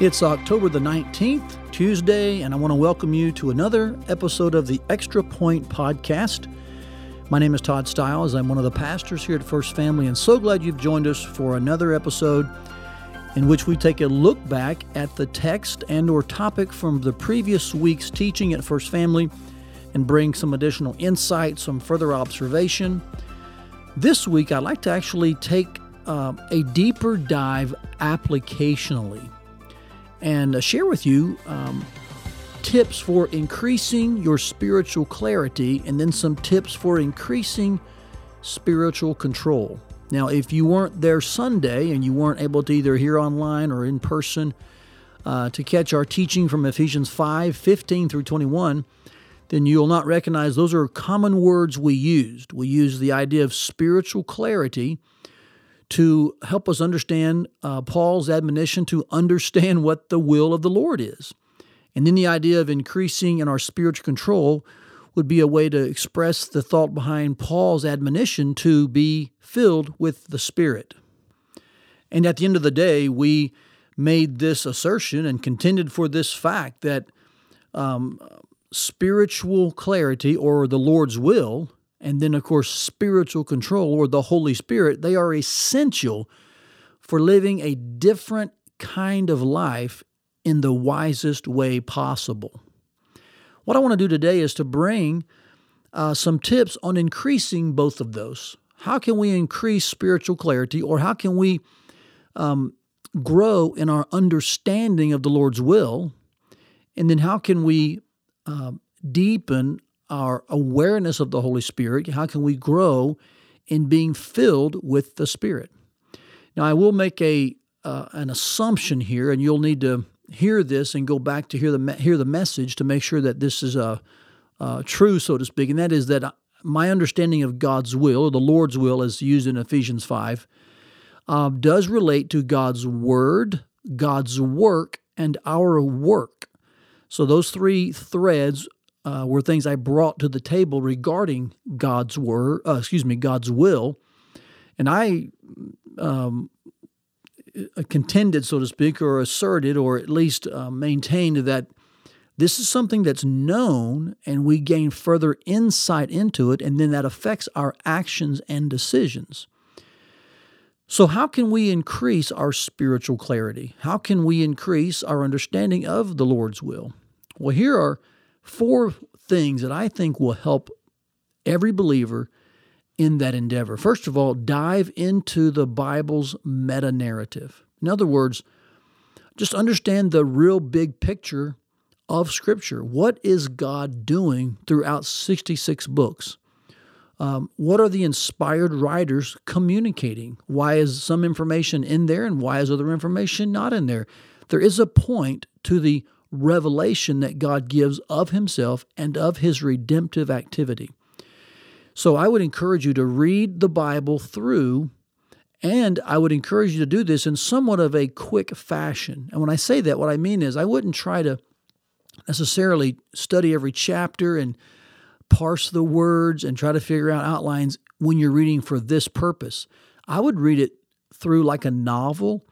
It's October the 19th, Tuesday, and I want to welcome you to another episode of the Extra Point Podcast. My name is Todd Stiles. I'm one of the pastors here at First Family, and so glad you've joined us for another episode in which we take a look back at the text and or topic from the previous week's teaching at First Family and bring some additional insight, some further observation. This week, I'd like to actually take uh, a deeper dive applicationally and uh, share with you um, tips for increasing your spiritual clarity and then some tips for increasing spiritual control. Now, if you weren't there Sunday and you weren't able to either hear online or in person uh, to catch our teaching from Ephesians 5 15 through 21, then you'll not recognize those are common words we used. We used the idea of spiritual clarity to help us understand uh, Paul's admonition to understand what the will of the Lord is. And then the idea of increasing in our spiritual control would be a way to express the thought behind Paul's admonition to be filled with the Spirit. And at the end of the day, we made this assertion and contended for this fact that um, spiritual clarity or the Lord's will and then, of course, spiritual control or the Holy Spirit, they are essential for living a different kind of life in the wisest way possible. What I want to do today is to bring uh, some tips on increasing both of those. How can we increase spiritual clarity, or how can we um, grow in our understanding of the Lord's will? And then, how can we uh, deepen our awareness of the Holy Spirit? How can we grow in being filled with the Spirit? Now, I will make a uh, an assumption here, and you'll need to hear this and go back to hear the hear the message to make sure that this is uh, uh, true, so to speak, and that is that my understanding of God's will, or the Lord's will, as used in Ephesians five, uh, does relate to God's word, God's work, and our work. So those three threads uh, were things I brought to the table regarding God's word, uh, excuse me, God's will, and I um, uh, contended, so to speak, or asserted, or at least uh, maintained that this is something that's known, and we gain further insight into it, and then that affects our actions and decisions. So, how can we increase our spiritual clarity? How can we increase our understanding of the Lord's will? Well, here are four things that I think will help every believer in that endeavor. First of all, dive into the Bible's meta narrative. In other words, just understand the real big picture of Scripture. What is God doing throughout 66 books? Um, what are the inspired writers communicating? Why is some information in there and why is other information not in there? There is a point to the revelation that God gives of Himself and of His redemptive activity. So I would encourage you to read the Bible through, and I would encourage you to do this in somewhat of a quick fashion. And when I say that, what I mean is I wouldn't try to necessarily study every chapter and parse the words and try to figure out outlines when you're reading for this purpose. I would read it through like a novel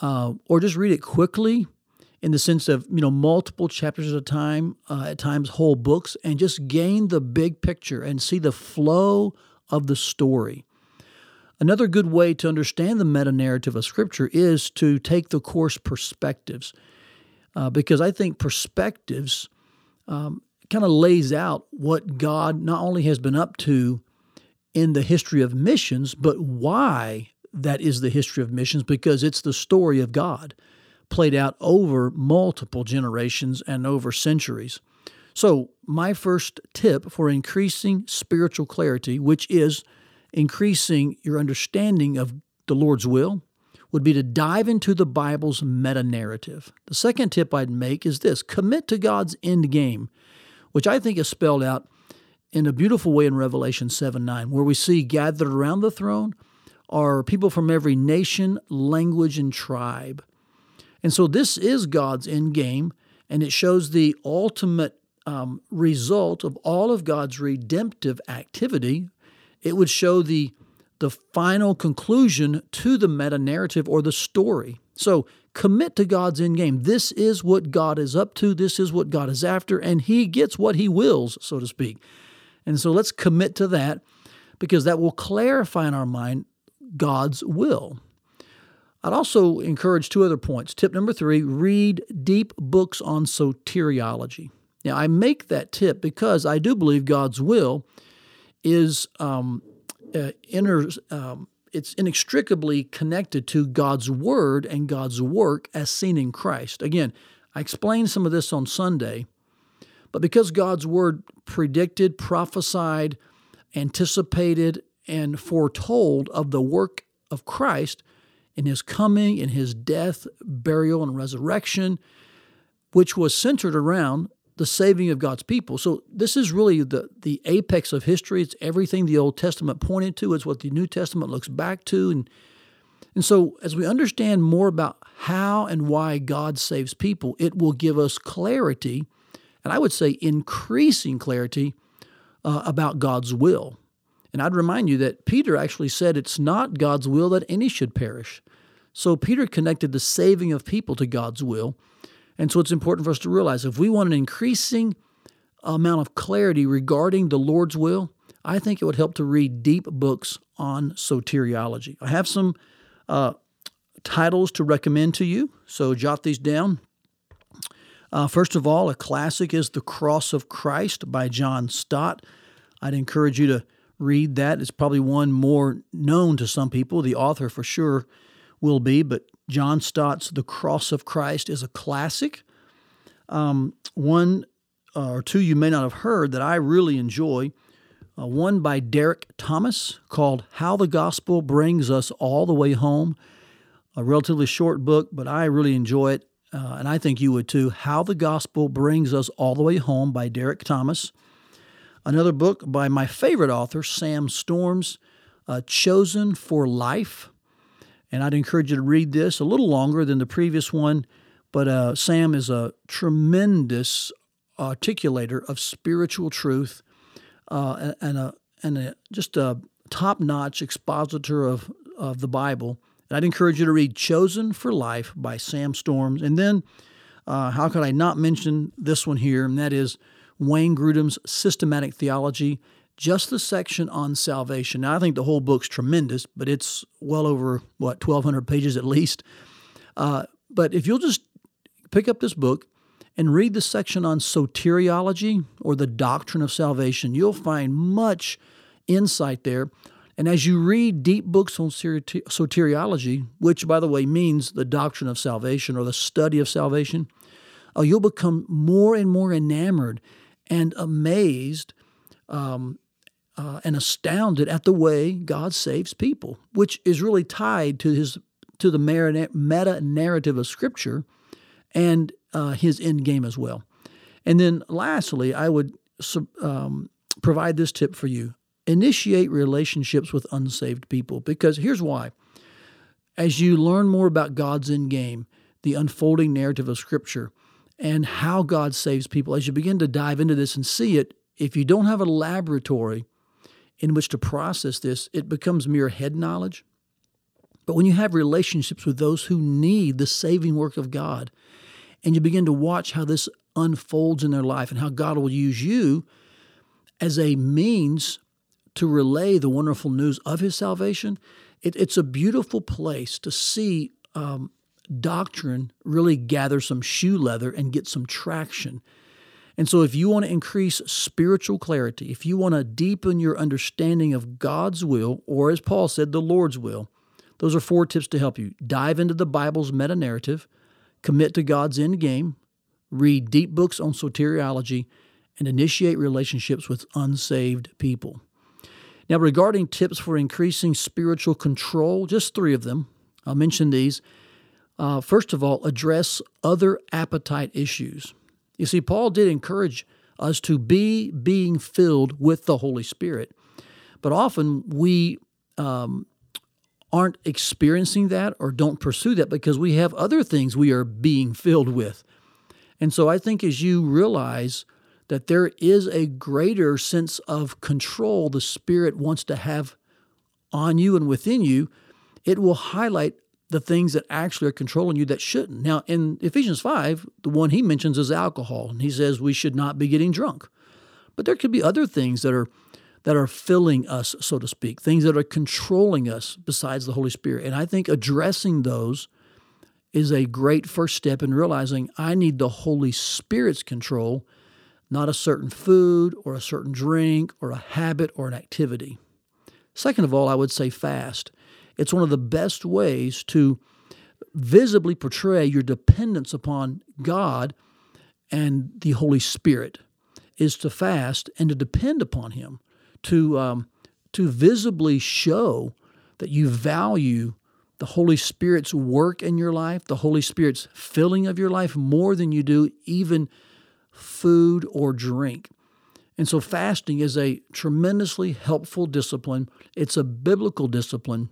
uh, or just read it quickly in the sense of you know multiple chapters at a time, uh, at times whole books, and just gain the big picture and see the flow of the story. Another good way to understand the meta narrative of Scripture is to take the course perspectives, uh, because I think perspectives um, kind of lays out what God not only has been up to in the history of missions, but why that is the history of missions, because it's the story of God played out over multiple generations and over centuries. So, my first tip for increasing spiritual clarity, which is increasing your understanding of the Lord's will, would be to dive into the Bible's meta narrative. The second tip I'd make is this commit to God's end game, which I think is spelled out in a beautiful way in Revelation 7 9, where we see gathered around the throne are people from every nation, language, and tribe. And so this is God's end game, and it shows the ultimate um, result of all of God's redemptive activity. It would show the the final conclusion to the meta narrative or the story. So commit to God's end game. This is what God is up to, this is what God is after, and He gets what He wills, so to speak. And so let's commit to that because that will clarify in our mind God's will. I'd also encourage two other points. Tip number three read deep books on soteriology. Now, I make that tip because I do believe God's will is um, uh, inner, um, it's inextricably connected to God's word and God's work as seen in Christ. Again, I explained some of this on Sunday, but because God's word predicted, prophesied, anticipated, and foretold of the work of Christ in his coming, in his death, burial, and resurrection, which was centered around the saving of God's people. So this is really the, the apex of history. It's everything the Old Testament pointed to. It's what the New Testament looks back to. And, and so as we understand more about how and why God saves people, it will give us clarity, and I would say increasing clarity uh, about God's will. And I'd remind you that Peter actually said it's not God's will that any should perish. So Peter connected the saving of people to God's will. And so it's important for us to realize if we want an increasing amount of clarity regarding the Lord's will, I think it would help to read deep books on soteriology. I have some uh, titles to recommend to you, so jot these down. Uh, first of all, a classic is The Cross of Christ by John Stott. I'd encourage you to read that. It's probably one more known to some people. The author, for sure, will be, but John Stott's The Cross of Christ is a classic. Um, one uh, or two you may not have heard that I really enjoy. Uh, one by Derek Thomas called How the Gospel Brings Us All the Way Home. A relatively short book, but I really enjoy it, uh, and I think you would too. How the Gospel Brings Us All the Way Home by Derek Thomas. Another book by my favorite author, Sam Storms, uh, Chosen for Life. And I'd encourage you to read this a little longer than the previous one. But uh, Sam is a tremendous articulator of spiritual truth uh, and, a, and a, just a top notch expositor of, of the Bible. And I'd encourage you to read Chosen for Life by Sam Storms. And then, uh, how could I not mention this one here? And that is Wayne Grudem's Systematic Theology, just the section on salvation. Now, I think the whole book's tremendous, but it's well over, what, 1,200 pages at least. Uh, but if you'll just pick up this book and read the section on soteriology or the doctrine of salvation, you'll find much insight there. And as you read deep books on soteriology, which, by the way, means the doctrine of salvation or the study of salvation, uh, you'll become more and more enamored and amazed um, uh, and astounded at the way God saves people, which is really tied to his to the meta narrative of Scripture and uh, his end game as well. And then, lastly, I would um, provide this tip for you: initiate relationships with unsaved people, because here's why. As you learn more about God's end game, the unfolding narrative of Scripture, and how God saves people, as you begin to dive into this and see it, if you don't have a laboratory in which to process this, it becomes mere head knowledge. But when you have relationships with those who need the saving work of God, and you begin to watch how this unfolds in their life and how God will use you as a means to relay the wonderful news of His salvation, it, it's a beautiful place to see um, doctrine really gather some shoe leather and get some traction. And so, if you want to increase spiritual clarity, if you want to deepen your understanding of God's will, or as Paul said, the Lord's will, those are four tips to help you. Dive into the Bible's meta narrative, commit to God's end game, read deep books on soteriology, and initiate relationships with unsaved people. Now, regarding tips for increasing spiritual control, just three of them. I'll mention these uh, first of all, address other appetite issues. You see, Paul did encourage us to be being filled with the Holy Spirit, but often we um, aren't experiencing that or don't pursue that because we have other things we are being filled with. And so I think as you realize that there is a greater sense of control the Spirit wants to have on you and within you, it will highlight the things that actually are controlling you that shouldn't. Now, in Ephesians 5, the one he mentions is alcohol, and he says we should not be getting drunk. But there could be other things that are that are filling us, so to speak, things that are controlling us besides the Holy Spirit. And I think addressing those is a great first step in realizing I need the Holy Spirit's control, not a certain food or a certain drink or a habit or an activity. Second of all, I would say fast. It's one of the best ways to visibly portray your dependence upon God and the Holy Spirit is to fast and to depend upon Him, to um, to visibly show that you value the Holy Spirit's work in your life, the Holy Spirit's filling of your life more than you do even food or drink. And so, fasting is a tremendously helpful discipline. It's a biblical discipline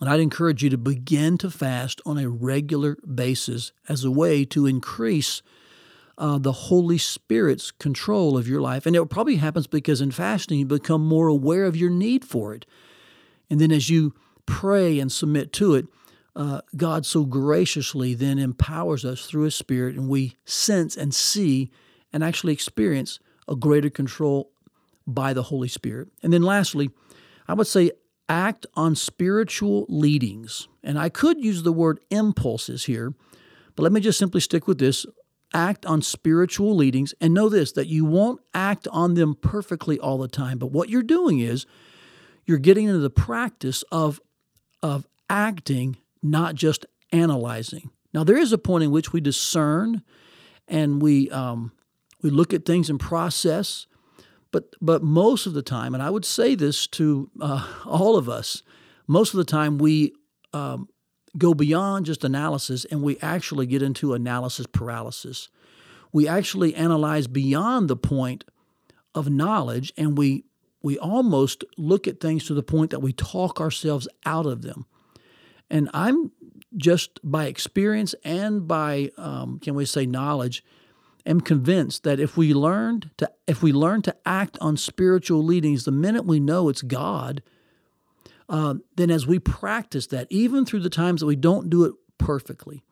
and I'd encourage you to begin to fast on a regular basis as a way to increase uh, the Holy Spirit's control of your life. And it probably happens because in fasting, you become more aware of your need for it. And then as you pray and submit to it, uh, God so graciously then empowers us through His Spirit, and we sense and see and actually experience a greater control by the Holy Spirit. And then lastly, I would say act on spiritual leadings. And I could use the word impulses here, but let me just simply stick with this act on spiritual leadings and know this that you won't act on them perfectly all the time but what you're doing is you're getting into the practice of of acting not just analyzing now there is a point in which we discern and we um, we look at things and process but but most of the time, and I would say this to uh, all of us, most of the time we um, go beyond just analysis and we actually get into analysis paralysis. We actually analyze beyond the point of knowledge, and we we almost look at things to the point that we talk ourselves out of them. And I'm just by experience and by um, can we say knowledge am convinced that if we learned to if we learn to act on spiritual leadings the minute we know it's God, uh, then as we practice that, even through the times that we don't do it perfectly,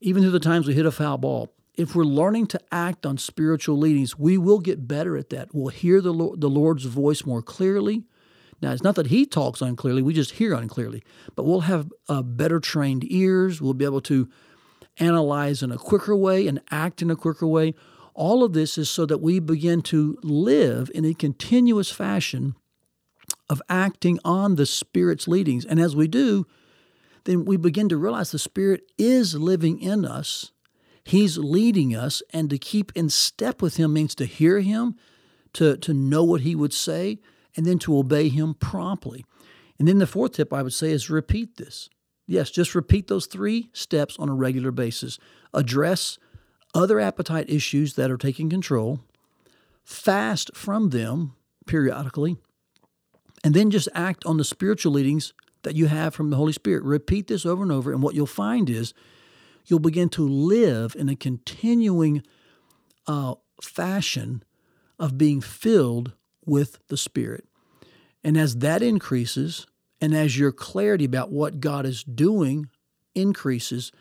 even through the times we hit a foul ball, if we're learning to act on spiritual leadings, we will get better at that. We'll hear the Lord, the Lord's voice more clearly. Now, it's not that He talks unclearly; we just hear unclearly. But we'll have uh, better trained ears. We'll be able to analyze in a quicker way and act in a quicker way. All of this is so that we begin to live in a continuous fashion of acting on the Spirit's leadings. And as we do, then we begin to realize the Spirit is living in us. He's leading us, and to keep in step with Him means to hear Him, to, to know what He would say, and then to obey Him promptly. And then the fourth tip I would say is repeat this. Yes, just repeat those three steps on a regular basis. Address other appetite issues that are taking control, fast from them periodically, and then just act on the spiritual leadings that you have from the Holy Spirit. Repeat this over and over, and what you'll find is you'll begin to live in a continuing uh, fashion of being filled with the Spirit. And as that increases, and as your clarity about what God is doing increases,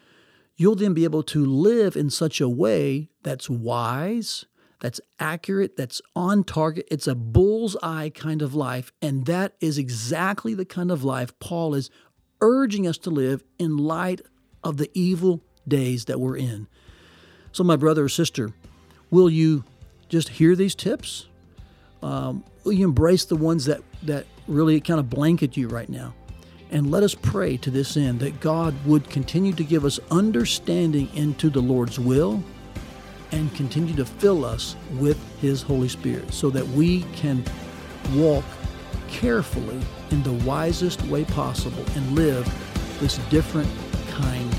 you'll then be able to live in such a way that's wise, that's accurate, that's on target. It's a bullseye kind of life. And that is exactly the kind of life Paul is urging us to live in light of the evil days that we're in. So, my brother or sister, will you just hear these tips? Um, will you embrace the ones that, that really kind of blanket you right now. And let us pray to this end that God would continue to give us understanding into the Lord's will and continue to fill us with His Holy Spirit so that we can walk carefully in the wisest way possible and live this different kind